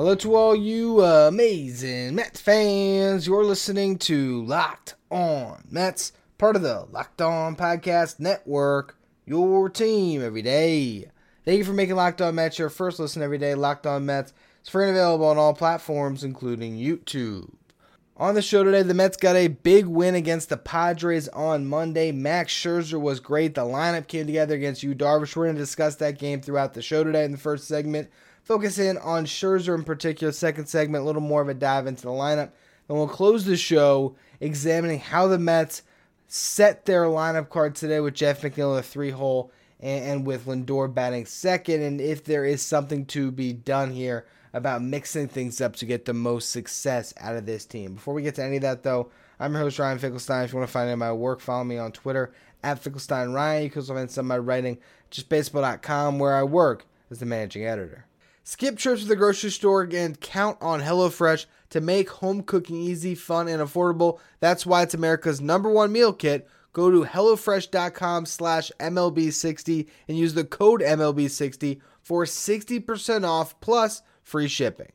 Hello to all you amazing Mets fans. You're listening to Locked On Mets, part of the Locked On Podcast Network, your team every day. Thank you for making Locked On Mets your first listen every day. Locked On Mets is free and available on all platforms, including YouTube. On the show today, the Mets got a big win against the Padres on Monday. Max Scherzer was great. The lineup came together against Yu Darvish. We're going to discuss that game throughout the show today in the first segment focus in on Scherzer in particular. Second segment, a little more of a dive into the lineup. Then we'll close the show examining how the Mets set their lineup card today with Jeff McNeil in the three hole and, and with Lindor batting second, and if there is something to be done here about mixing things up to get the most success out of this team. Before we get to any of that, though, I'm your host, Ryan Finkelstein. If you want to find out my work, follow me on Twitter at Finkelstein Ryan. You can also find some of my writing just baseball.com, where I work as the managing editor. Skip trips to the grocery store and count on HelloFresh to make home cooking easy, fun, and affordable. That's why it's America's number one meal kit. Go to HelloFresh.com slash MLB60 and use the code MLB60 for 60% off plus free shipping.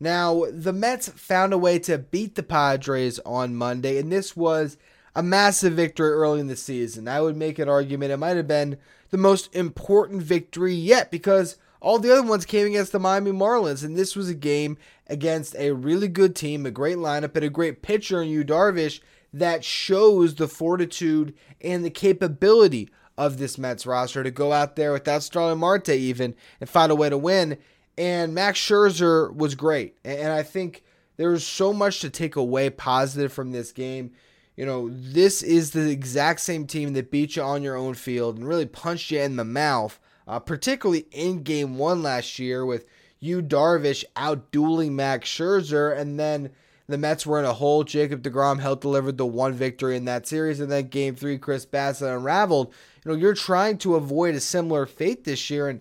Now, the Mets found a way to beat the Padres on Monday, and this was a massive victory early in the season. I would make an argument it might have been the most important victory yet because all the other ones came against the Miami Marlins, and this was a game against a really good team, a great lineup, and a great pitcher in Yu Darvish that shows the fortitude and the capability of this Mets roster to go out there without Starling Marte even and find a way to win. And Max Scherzer was great, and I think there's so much to take away positive from this game. You know, this is the exact same team that beat you on your own field and really punched you in the mouth uh, particularly in game one last year with Yu Darvish out dueling Max Scherzer, and then the Mets were in a hole. Jacob DeGrom helped deliver the one victory in that series, and then game three, Chris Bassitt unraveled. You know, you're trying to avoid a similar fate this year, and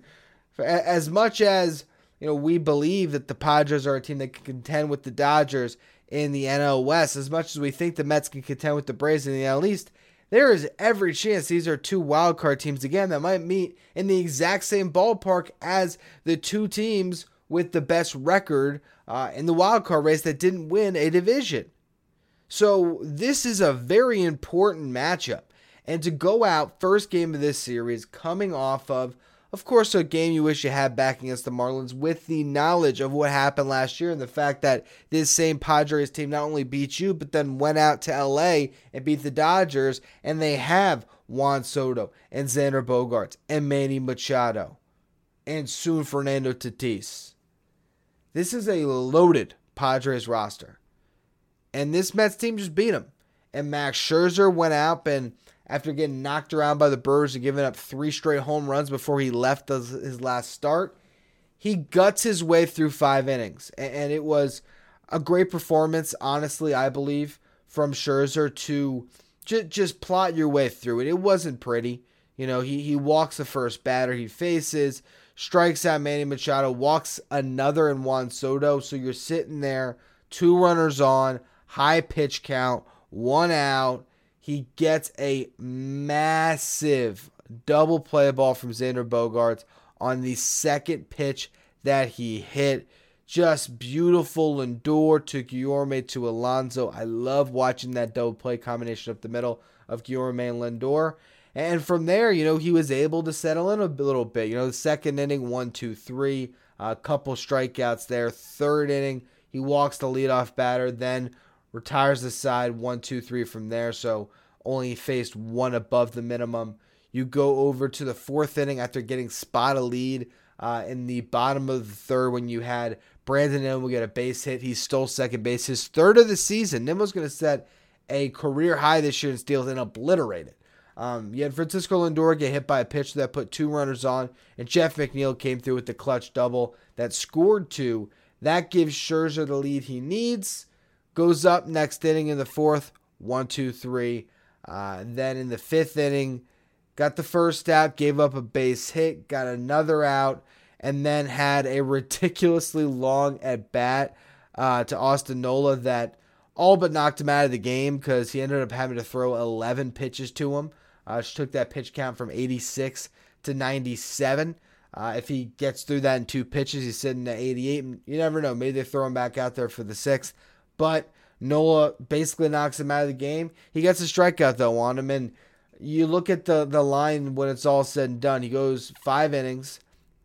as much as you know, we believe that the Padres are a team that can contend with the Dodgers in the NL West, as much as we think the Mets can contend with the Braves in the NL East there is every chance these are two wild card teams again that might meet in the exact same ballpark as the two teams with the best record uh, in the wild card race that didn't win a division. So this is a very important matchup. And to go out first game of this series coming off of of course, a game you wish you had back against the Marlins with the knowledge of what happened last year and the fact that this same Padres team not only beat you, but then went out to LA and beat the Dodgers, and they have Juan Soto and Xander Bogaerts and Manny Machado and soon Fernando Tatis. This is a loaded Padres roster. And this Mets team just beat them. And Max Scherzer went out and after getting knocked around by the Brewers and giving up three straight home runs before he left his last start. He guts his way through five innings, and it was a great performance, honestly, I believe, from Scherzer to just plot your way through it. It wasn't pretty. You know, he, he walks the first batter he faces, strikes out Manny Machado, walks another in Juan Soto. So you're sitting there, two runners on, high pitch count, one out he gets a massive double play ball from Xander Bogaerts on the second pitch that he hit. Just beautiful Lindor to Guillorme to Alonso. I love watching that double play combination up the middle of Guillorme and Lindor. And from there, you know, he was able to settle in a little bit. You know, the second inning, one, two, three, a couple strikeouts there. Third inning, he walks the leadoff batter, then retires the side one, two, three from there. So only faced one above the minimum. You go over to the fourth inning after getting spot a lead uh, in the bottom of the third when you had Brandon Nimmo get a base hit. He stole second base, his third of the season. Nimmo's going to set a career high this year in steals and obliterate it. Um, you had Francisco Lindor get hit by a pitch that put two runners on, and Jeff McNeil came through with the clutch double that scored two. That gives Scherzer the lead he needs Goes up next inning in the fourth, one, two, three. Uh, then in the fifth inning, got the first out, gave up a base hit, got another out, and then had a ridiculously long at bat uh, to Austin Nola that all but knocked him out of the game because he ended up having to throw 11 pitches to him, uh, took that pitch count from 86 to 97. Uh, if he gets through that in two pitches, he's sitting at 88. You never know. Maybe they throw him back out there for the sixth. But Nola basically knocks him out of the game. He gets a strikeout, though, on him. And you look at the, the line when it's all said and done. He goes five innings,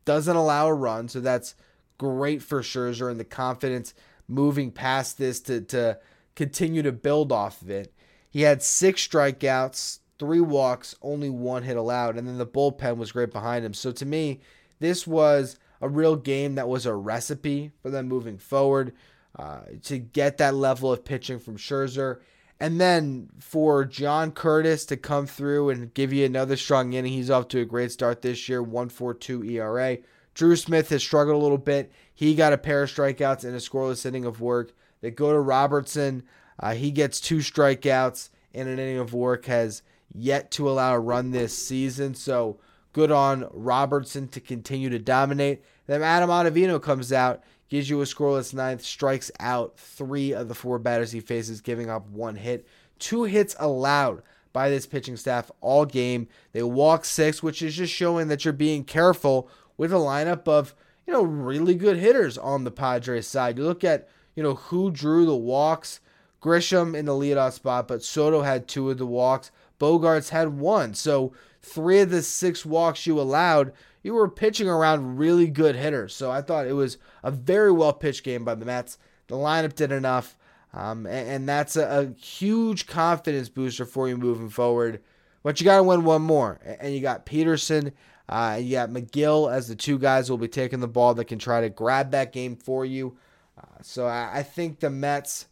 doesn't allow a run. So that's great for Scherzer and the confidence moving past this to, to continue to build off of it. He had six strikeouts, three walks, only one hit allowed, and then the bullpen was great behind him. So to me, this was a real game that was a recipe for them moving forward uh, to get that level of pitching from Scherzer. And then for John Curtiss to come through and give you another strong inning, he's off to a great start this year, 1.42 ERA. Drew Smith has struggled a little bit. He got a pair of strikeouts and a scoreless inning of work. They go to Robertson. Uh, he gets two strikeouts in an inning of work, has yet to allow a run this season. So good on Robertson to continue to dominate. Then Adam Ottavino comes out, gives you a scoreless ninth, strikes out three of the four batters he faces, giving up one hit. Two hits allowed by this pitching staff all game. They walk six, which is just showing that you're being careful with a lineup of, you know, really good hitters on the Padres side. You look at, you know, who drew the walks. Grisham in the leadoff spot, but Soto had two of the walks. Bogaerts had one. So three of the six walks you allowed, you were pitching around really good hitters. So I thought it was a very well pitched game by the Mets. The lineup did enough. Um, and, and, that's a, a, huge confidence booster for you moving forward. But you got to win one more. And you got Peterson, uh, you got Megill as the two guys who will be taking the ball that can try to grab that game for you. Uh, so I, I think the Mets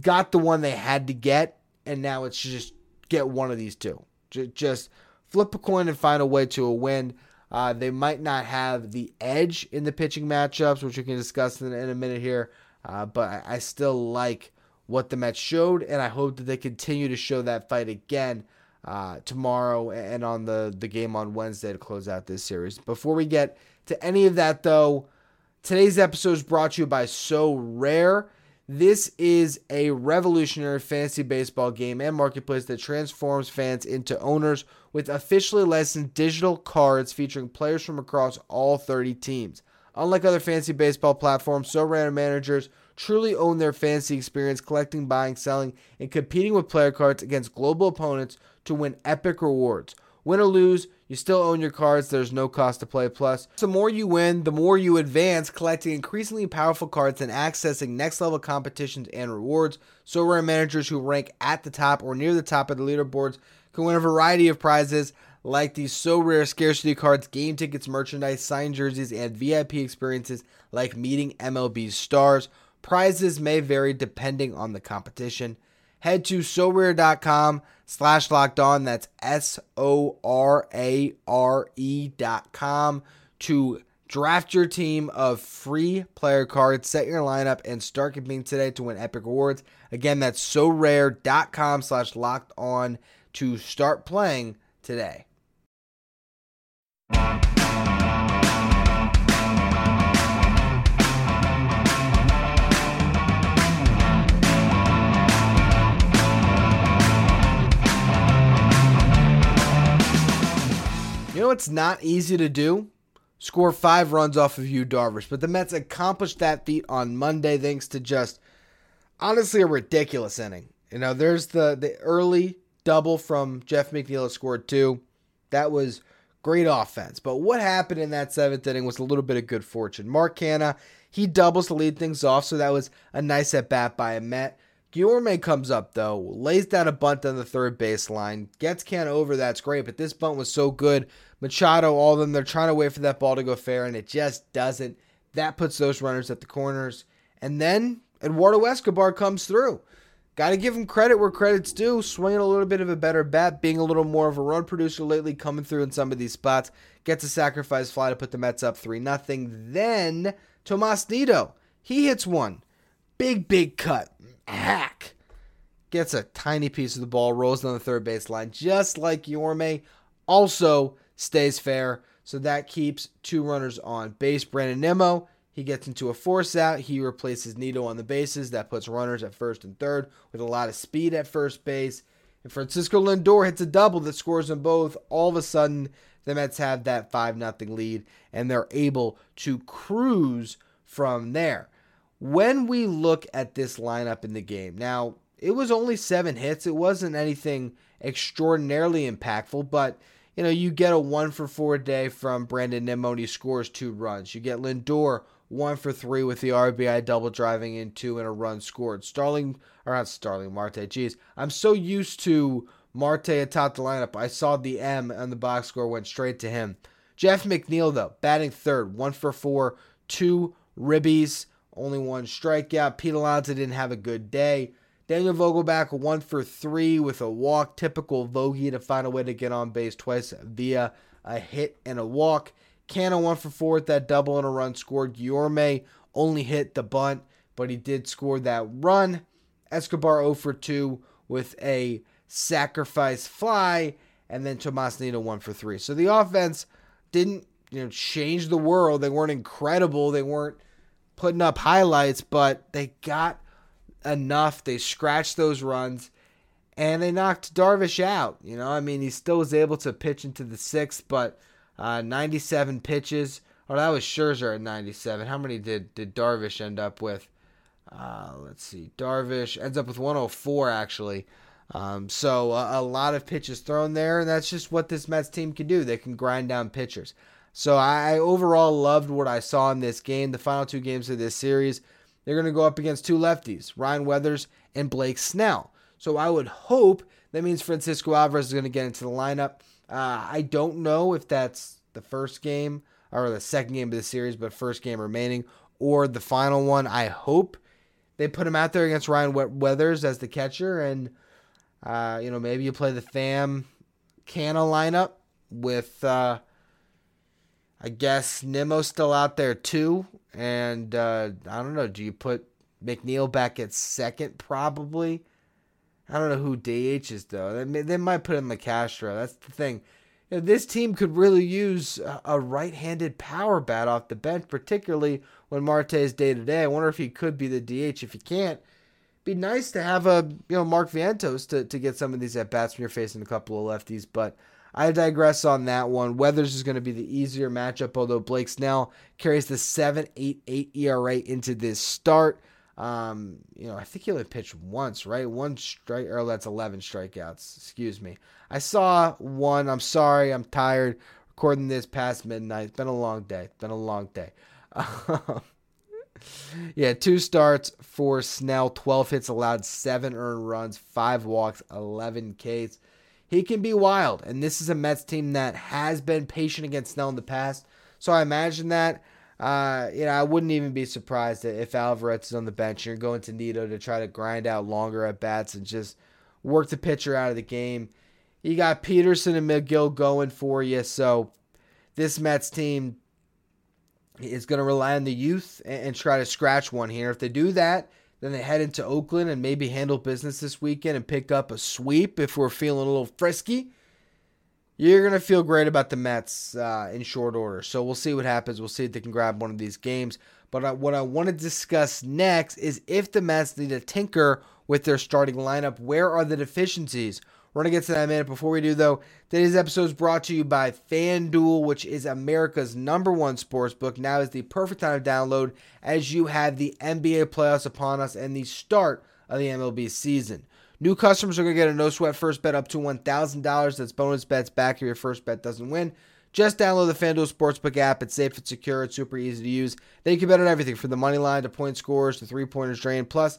got the one they had to get, and now it's just get one of these two. Just flip a coin and find a way to a win. Uh, they might not have the edge in the pitching matchups, which we can discuss in, in a minute here. Uh, but I, I, still like what the Mets showed, and I hope that they continue to show that fight again uh, tomorrow and on the, the game on Wednesday to close out this series. Before we get to any of that, though, today's episode is brought to you by Sorare. This is a revolutionary fantasy baseball game and marketplace that transforms fans into owners with officially licensed digital cards featuring players from across all 30 teams. Unlike other fantasy baseball platforms, Sorare managers truly own their fantasy experience collecting, buying, selling, and competing with player cards against global opponents to win epic rewards. Win or lose, you still own your cards. There's no cost to play. Plus, the more you win, the more you advance, collecting increasingly powerful cards and accessing next level competitions and rewards. Sorare managers who rank at the top or near the top of the leaderboards can win a variety of prizes like these Sorare scarcity cards, game tickets, merchandise, signed jerseys, and VIP experiences like meeting MLB stars. Prizes may vary depending on the competition. Head to sorare.com slash locked on. That's S O R A R E dot com to draft your team of free player cards, set your lineup, and start competing today to win epic awards. Again, that's sorare.com slash locked on to start playing today. Know it's not easy to do? Score five runs off of Yu Darvish. But the Mets accomplished that feat on Monday thanks to just honestly a ridiculous inning. You know, there's the the early double from Jeff McNeil scored two. That was great offense. But what happened in that seventh inning was a little bit of good fortune. Mark Canha, he doubles to lead things off, so that was a nice at bat by a Met. Guillorme comes up though, lays down a bunt on the third baseline, gets Canha over. That's great, but this bunt was so good. Machado, all of them, they're trying to wait for that ball to go fair, and it just doesn't. That puts those runners at the corners, and then Eduardo Escobar comes through. Got to give him credit where credit's due. Swinging a little bit of a better bat, being a little more of a run producer lately, coming through in some of these spots. Gets a sacrifice fly to put the Mets up 3 0. Then Tomas Nido, he hits one Big, big cut. Hack. Gets a tiny piece of the ball, rolls down the third base line, just like Guillorme. Also stays fair. So that keeps two runners on base. Brandon Nimmo, he gets into a force out. He replaces Nido on the bases. That puts runners at first and third with a lot of speed at first base. And Francisco Lindor hits a double that scores them both. All of a sudden, the Mets have that 5 0 lead, and they're able to cruise from there. When we look at this lineup in the game, now it was only seven hits. It wasn't anything extraordinarily impactful, but you know, you get a one for four day from Brandon Nimmo and he scores two runs. You get Lindor one for three with the RBI double driving in two and a run scored. Starling, or not Starling, Marte. Jeez, I'm so used to Marte atop the lineup. I saw the M on the box score went straight to him. Jeff McNeil, though, batting third, one for four, two ribbies, only one strikeout. Pete Alonso didn't have a good day. Daniel Vogelbach one for three with a walk. Typical Vogie to find a way to get on base twice via a hit and a walk. Canha one for four with that double and a run scored. Guillorme only hit the bunt, but he did score that run. Escobar 0 for 2 with a sacrifice fly, and then Tomas Nido 1 for 3. So the offense didn't you know change the world. They weren't incredible. They weren't putting up highlights, but they got enough. They scratched those runs and they knocked Darvish out. You know, I mean, he still was able to pitch into the sixth, but uh, 97 pitches. Oh, that was Scherzer at 97. How many did, did Darvish end up with? Uh, let's see. Darvish ends up with 104, actually. Um, so a, a, lot of pitches thrown there, and that's just what this Mets team can do. They can grind down pitchers. So I, I overall loved what I saw in this game. The final two games of this series, they're going to go up against two lefties, Ryan Weathers and Blake Snell. So I would hope that means Francisco Alvarez is going to get into the lineup. Uh, I don't know if that's the first game or the second game of the series, but first game remaining or the final one. I hope they put him out there against Ryan Weathers as the catcher, and uh, you know maybe you play the Pham Canha lineup with uh, I guess Nimmo's still out there too, and uh, I don't know. Do you put McNeil back at second? Probably. I don't know who DH is though. They, they might put in Castro. That's the thing. You know, this team could really use a right-handed power bat off the bench, particularly when Marte is day to day. I wonder if he could be the DH. If he can't, be nice to have a you know Mark Vientos to, to get some of these at bats when you're facing a couple of lefties. But I digress on that one. Weathers is going to be the easier matchup, although Blake Snell carries the 7.88 ERA into this start. Um, you know, I think he only pitched once, right? One strike, or that's 11 strikeouts. Excuse me. I saw one. I'm sorry. I'm tired. Recording this past midnight. It's been a long day. It's been a long day. yeah, two starts for Snell, 12 hits allowed, seven earned runs, five walks, 11 Ks. He can be wild, and this is a Mets team that has been patient against Snell in the past. So I imagine that uh, you know, I wouldn't even be surprised if Alvarez is on the bench. You're going to Nido to try to grind out longer at bats and just work the pitcher out of the game. You got Peterson and Megill going for you. So this Mets team is going to rely on the youth and, and try to scratch one here. If they do that, then they head into Oakland and maybe handle business this weekend and pick up a sweep if we're feeling a little frisky you're going to feel great about the Mets uh, in short order. So we'll see what happens. We'll see if they can grab one of these games. But uh, what I want to discuss next is if the Mets need to tinker with their starting lineup, where are the deficiencies? We're going to get to that in a minute. Before we do, though, today's episode is brought to you by FanDuel, which is America's number one sports book. Now is the perfect time to download as you have the NBA playoffs upon us and the start of the MLB season. New customers are going to get a no sweat first bet up to $1,000. That's bonus bets back if your first bet doesn't win. Just download the FanDuel Sportsbook app. It's safe, it's secure, it's super easy to use. They can bet on everything from the money line to point scores to three pointers drained. Plus,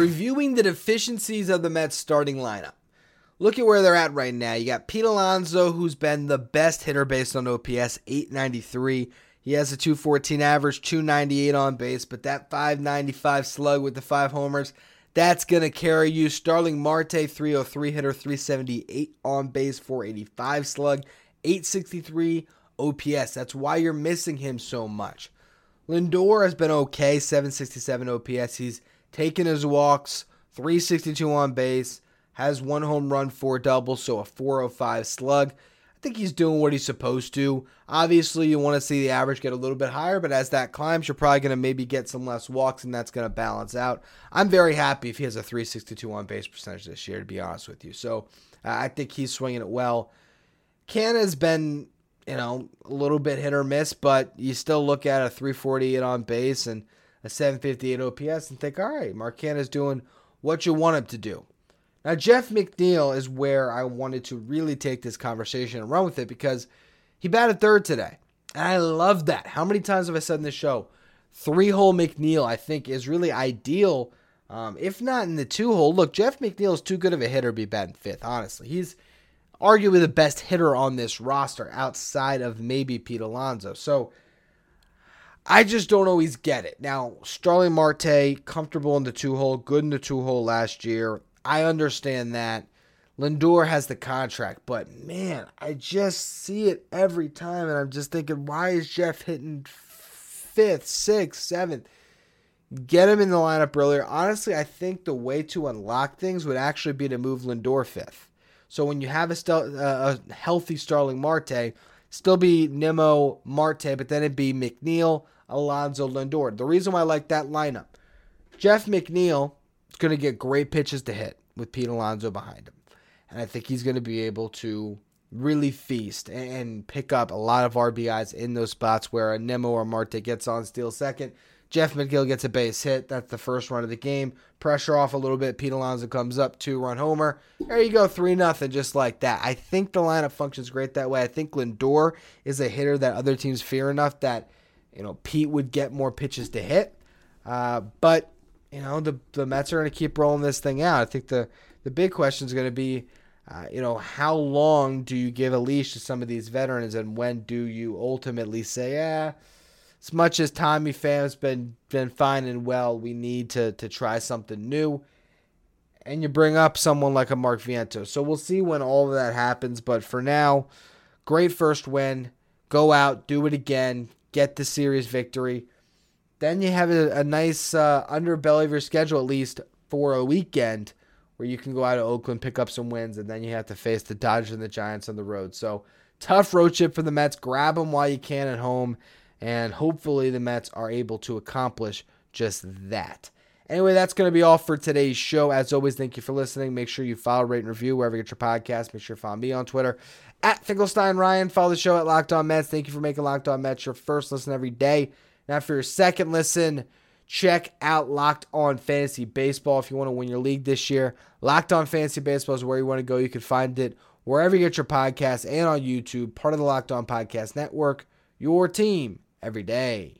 The deficiencies of the Mets starting lineup. Look at where they're at right now. You got Pete Alonso, who's been the best hitter based on OPS, 893. He has a 214 average, 298 on base, but that 595 slug with the five homers, that's going to carry you. Starling Marte, 303 hitter, 378 on base, 485 slug, 863 OPS. That's why you're missing him so much. Lindor has been okay, 767 OPS. He's taken his walks, 362 on base, has one home run, four doubles, so a 405 slug. I think he's doing what he's supposed to. Obviously, you want to see the average get a little bit higher, but as that climbs, you're probably going to maybe get some less walks, and that's going to balance out. I'm very happy if he has a 362 on base percentage this year, to be honest with you. So uh, I think he's swinging it well. Canha has been, you know, a little bit hit or miss, but you still look at a 348 on base and a 758 OPS and think, all right, Mark Canha's doing what you want him to do. Now, Jeff McNeil is where I wanted to really take this conversation and run with it because he batted third today. And I love that. How many times have I said in this show? Three hole McNeil, I think, is really ideal. Um, if not in the two hole, look, Jeff McNeil is too good of a hitter to be batting fifth, honestly. He's arguably the best hitter on this roster outside of maybe Pete Alonso. So I just don't always get it. Now, Starling Marte, comfortable in the two hole, good in the two hole last year. I understand that. Lindor has the contract, but man, I just see it every time, and I'm just thinking, why is Jeff hitting fifth, sixth, seventh? Get him in the lineup earlier. Honestly, I think the way to unlock things would actually be to move Lindor fifth. So when you have a, uh, a healthy Starling Marte, still be Nimmo, Marte, but then it'd be McNeil, Alonso, Lindor. The reason why I like that lineup, Jeff McNeil is going to get great pitches to hit with Pete Alonso behind him. And I think he's going to be able to really feast and pick up a lot of RBIs in those spots where a Nimmo or Marte gets on steal second. Jeff McGill gets a base hit. That's the first run of the game. Pressure off a little bit. Pete Alonso comes up, two run homer. There you go, three nothing, just like that. I think the lineup functions great that way. I think Lindor is a hitter that other teams fear enough that you know Pete would get more pitches to hit. Uh, but you know the the Mets are going to keep rolling this thing out. I think the the big question is going to be, uh, you know, how long do you give a leash to some of these veterans, and when do you ultimately say, yeah, as much as Tommy Pham's been been fine and well, we need to to try something new. And you bring up someone like a Mark Vientos. So we'll see when all of that happens. But for now, great first win. Go out, do it again, get the series victory. Then you have a, a nice uh, underbelly of your schedule, at least for a weekend, where you can go out to Oakland, pick up some wins, and then you have to face the Dodgers and the Giants on the road. So tough road trip for the Mets. Grab them while you can at home, and hopefully the Mets are able to accomplish just that. Anyway, that's going to be all for today's show. As always, thank you for listening. Make sure you follow, rate, and review wherever you get your podcast. Make sure you follow me on Twitter at Finkelstein Ryan. Follow the show at Locked On Mets. Thank you for making Locked On Mets your first listen every day. Now, for your second listen, check out Locked On Fantasy Baseball if you want to win your league this year. Locked On Fantasy Baseball is where you want to go. You can find it wherever you get your podcasts and on YouTube, part of the Locked On Podcast Network. Your team every day.